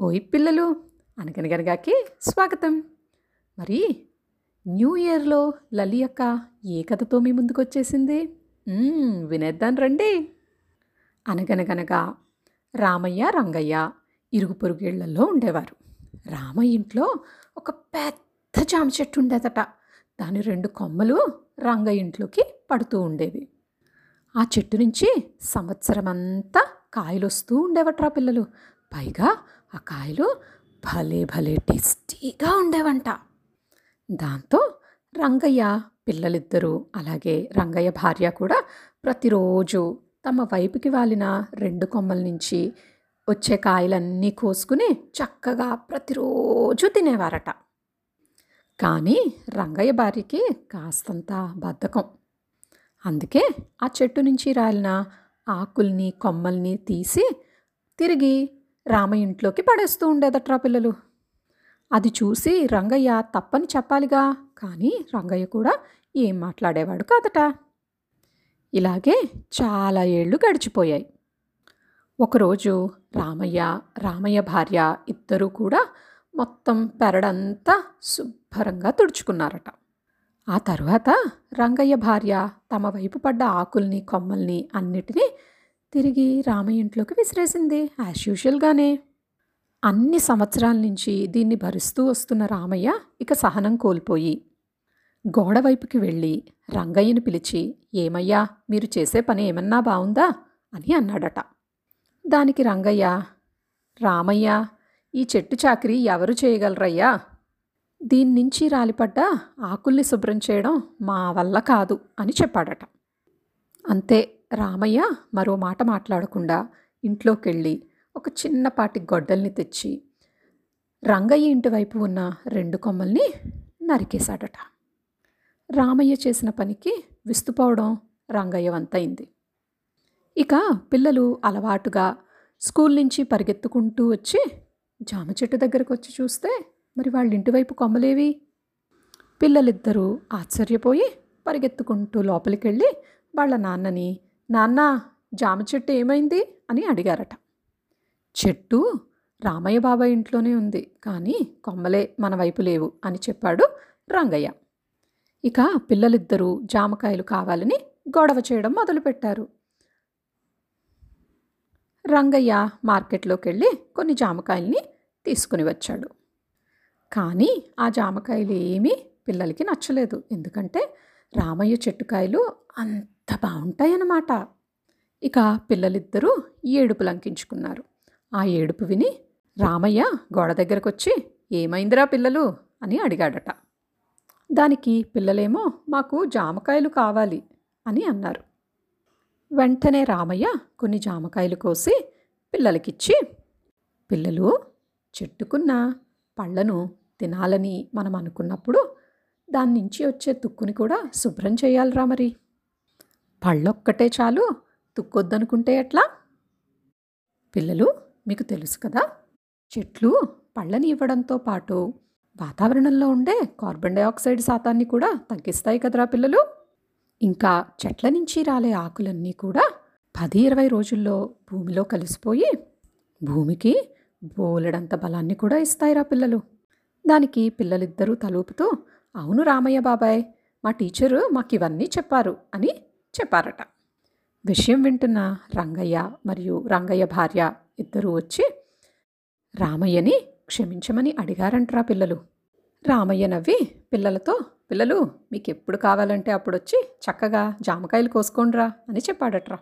ఓయ్ పిల్లలు అనగనగనగాకి స్వాగతం. మరి న్యూ ఇయర్లో లలి యొక్క ఏ కథతో మీ ముందుకు వచ్చేసింది వినేద్దాం రండి. అనగనగనగా రామయ్య రంగయ్య ఇరుగు పొరుగేళ్ళలో ఉండేవారు. రామయ్య ఇంట్లో ఒక పెద్ద జామ చెట్టు ఉండేదట. దాని రెండు కొమ్మలు రంగయ్య ఇంట్లోకి పడుతూ ఉండేవి. ఆ చెట్టు నుంచి సంవత్సరమంతా కాయలు వస్తూ ఉండేవట్రా పిల్లలు. పైగా ఆ కాయలు భలే భలే టేస్టీగా ఉండేవంట. దాంతో రంగయ్య పిల్లలిద్దరూ అలాగే రంగయ్య భార్య కూడా ప్రతిరోజు తమ వైపుకి వాలిన రెండు కొమ్మల నుంచి వచ్చే కాయలన్నీ కోసుకుని చక్కగా ప్రతిరోజు తినేవారట. కానీ రంగయ్య భార్యకి కాస్తంత బద్ధకం. అందుకే ఆ చెట్టు నుంచి రాలిన ఆకుల్ని కొమ్మల్ని తీసి తిరిగి రామయ్య ఇంట్లోకి పడేస్తూ ఉండేదట్రా పిల్లలు. అది చూసి రంగయ్య తప్పని చెప్పాలిగా కానీ రంగయ్య కూడా ఏం మాట్లాడేవాడు కాదట. ఇలాగే చాలా ఏళ్ళు గడిచిపోయాయి. ఒకరోజు రామయ్య రామయ్య భార్య ఇద్దరూ కూడా మొత్తం పెరడంతా శుభ్రంగా తుడుచుకున్నారట. ఆ తర్వాత రంగయ్య భార్య తమ వైపు పడ్డ ఆకుల్ని కొమ్మల్ని అన్నిటినీ తిరిగి రామయ్య ఇంట్లోకి విసిరేసింది యాజ్ యూజువల్గానే అన్ని సంవత్సరాల నుంచి దీన్ని భరిస్తూ వస్తున్న రామయ్య ఇక సహనం కోల్పోయి గోడ వైపుకి వెళ్ళి రంగయ్యని పిలిచి ఏమయ్యా మీరు చేసే పని ఏమన్నా బావుందా? అని అన్నాడట. దానికి రంగయ్య రామయ్య ఈ చెట్టు చాకరీ ఎవరు చేయగలరయ్యా? దీని నుంచి రాలిపడ్డ ఆకుల్ని శుభ్రం చేయడం మా వల్ల కాదు అని చెప్పాడట. అంతే రామయ్య మరో మాట మాట్లాడకుండా ఇంట్లోకెళ్ళి ఒక చిన్నపాటి గొడ్డల్ని తెచ్చి రంగయ్య ఇంటి వైపు ఉన్న రెండు కొమ్మల్ని నరికేశాడట. రామయ్య చేసిన పనికి విస్తుపోవడం రంగయ్య వంతైంది. ఇక పిల్లలు అలవాటుగా స్కూల్ నుంచి పరిగెత్తుకుంటూ వచ్చి జామ చెట్టు దగ్గరకు వచ్చి చూస్తే మరి వాళ్ళ ఇంటివైపు కొమ్మలేవి? పిల్లలిద్దరూ ఆశ్చర్యపోయి పరిగెత్తుకుంటూ లోపలికి వెళ్ళి వాళ్ళ నాన్నని నాన్న జామ చెట్టు ఏమైంది? అని అడిగారట. చెట్టు రామయ్య బాబాయ్ ఇంట్లోనే ఉంది కానీ కొమ్మలే మన వైపు లేవు అని చెప్పాడు రంగయ్య. ఇక పిల్లలిద్దరూ జామకాయలు కావాలని గొడవ చేయడం మొదలుపెట్టారు. రంగయ్య మార్కెట్లోకి వెళ్ళి కొన్ని జామకాయల్ని తీసుకుని వచ్చాడు. కానీ ఆ జామకాయలు ఏమీ పిల్లలకి నచ్చలేదు ఎందుకంటే రామయ్య చెట్టుకాయలు అంత బాగుంటాయన్నమాట. ఇక పిల్లలిద్దరూ ఏడుపు లంకించుకున్నారు. ఆ ఏడుపు విని రామయ్య గోడ దగ్గరకు వచ్చి ఏమైందిరా పిల్లలు? అని అడిగాడట. దానికి పిల్లలేమో మాకు జామకాయలు కావాలి అని అన్నారు. వెంటనే రామయ్య కొన్ని జామకాయలు కోసి పిల్లలకిచ్చి పిల్లలు చెట్టుకున్న పళ్ళను తినాలని మనం అనుకున్నప్పుడు దాని నుంచి వచ్చే తుక్కుని కూడా శుభ్రం చేయాలిరా మరి. పళ్ళొక్కటే చాలు. తుక్కొద్దనుకుంటే ఎట్లా? పిల్లలు మీకు తెలుసు కదా చెట్లు పళ్ళని ఇవ్వడంతో పాటు వాతావరణంలో ఉండే కార్బన్ డైఆక్సైడ్ శాతాన్ని కూడా తగ్గిస్తాయి కదరా పిల్లలు. ఇంకా చెట్ల నుంచి రాలే ఆకులన్నీ కూడా పది ఇరవై రోజుల్లో భూమిలో కలిసిపోయి భూమికి బోలెడంత బలాన్ని కూడా ఇస్తాయిరా పిల్లలు. దానికి పిల్లలిద్దరూ తలూపుతూ అవును రామయ్య బాబాయ్ మా టీచరు మాకు ఇవన్నీ చెప్పారు అని చెప్పారట. విషయం వింటున్న రంగయ్య మరియు రంగయ్య భార్య ఇద్దరూ వచ్చి రామయ్యని క్షమించమని అడిగారంట్రా పిల్లలు. రామయ్య నవ్వి పిల్లలతో పిల్లలు మీకు ఎప్పుడు కావాలంటే అప్పుడు వచ్చి చక్కగా జామకాయలు కోసుకోండిరా అని చెప్పాడట్రా.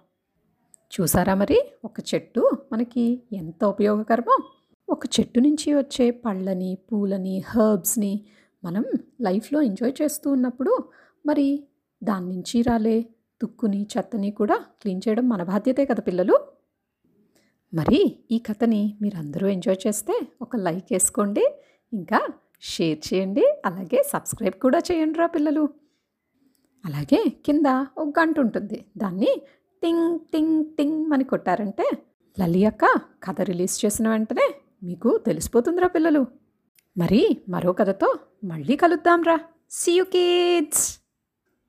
చూసారా మరి ఒక చెట్టు మనకి ఎంత ఉపయోగకరమో. ఒక చెట్టు నుంచి వచ్చే పళ్ళని పూలని హర్బ్స్ని మనం లైఫ్లో ఎంజాయ్ చేస్తూ ఉన్నప్పుడు మరి దాని నుంచి రాలే. తుక్కుని చెత్తని కూడా క్లీన్ చేయడం మన బాధ్యతే కదా పిల్లలు. మరి ఈ కథని మీరందరూ ఎంజాయ్ చేస్తే ఒక లైక్ వేసుకోండి ఇంకా షేర్ చేయండి అలాగే సబ్స్క్రైబ్ కూడా చేయండి రా పిల్లలు. అలాగే కింద ఒక గంట ఉంటుంది దాన్ని టింగ్ టింగ్ టింగ్ అని కొట్టారంటే లలి అక్క కథ రిలీజ్ చేసిన వెంటనే మీకు తెలిసిపోతుందిరా పిల్లలు. మరి మరో కథతో మళ్ళీ కలుద్దాంరా సీ యూ కిడ్స్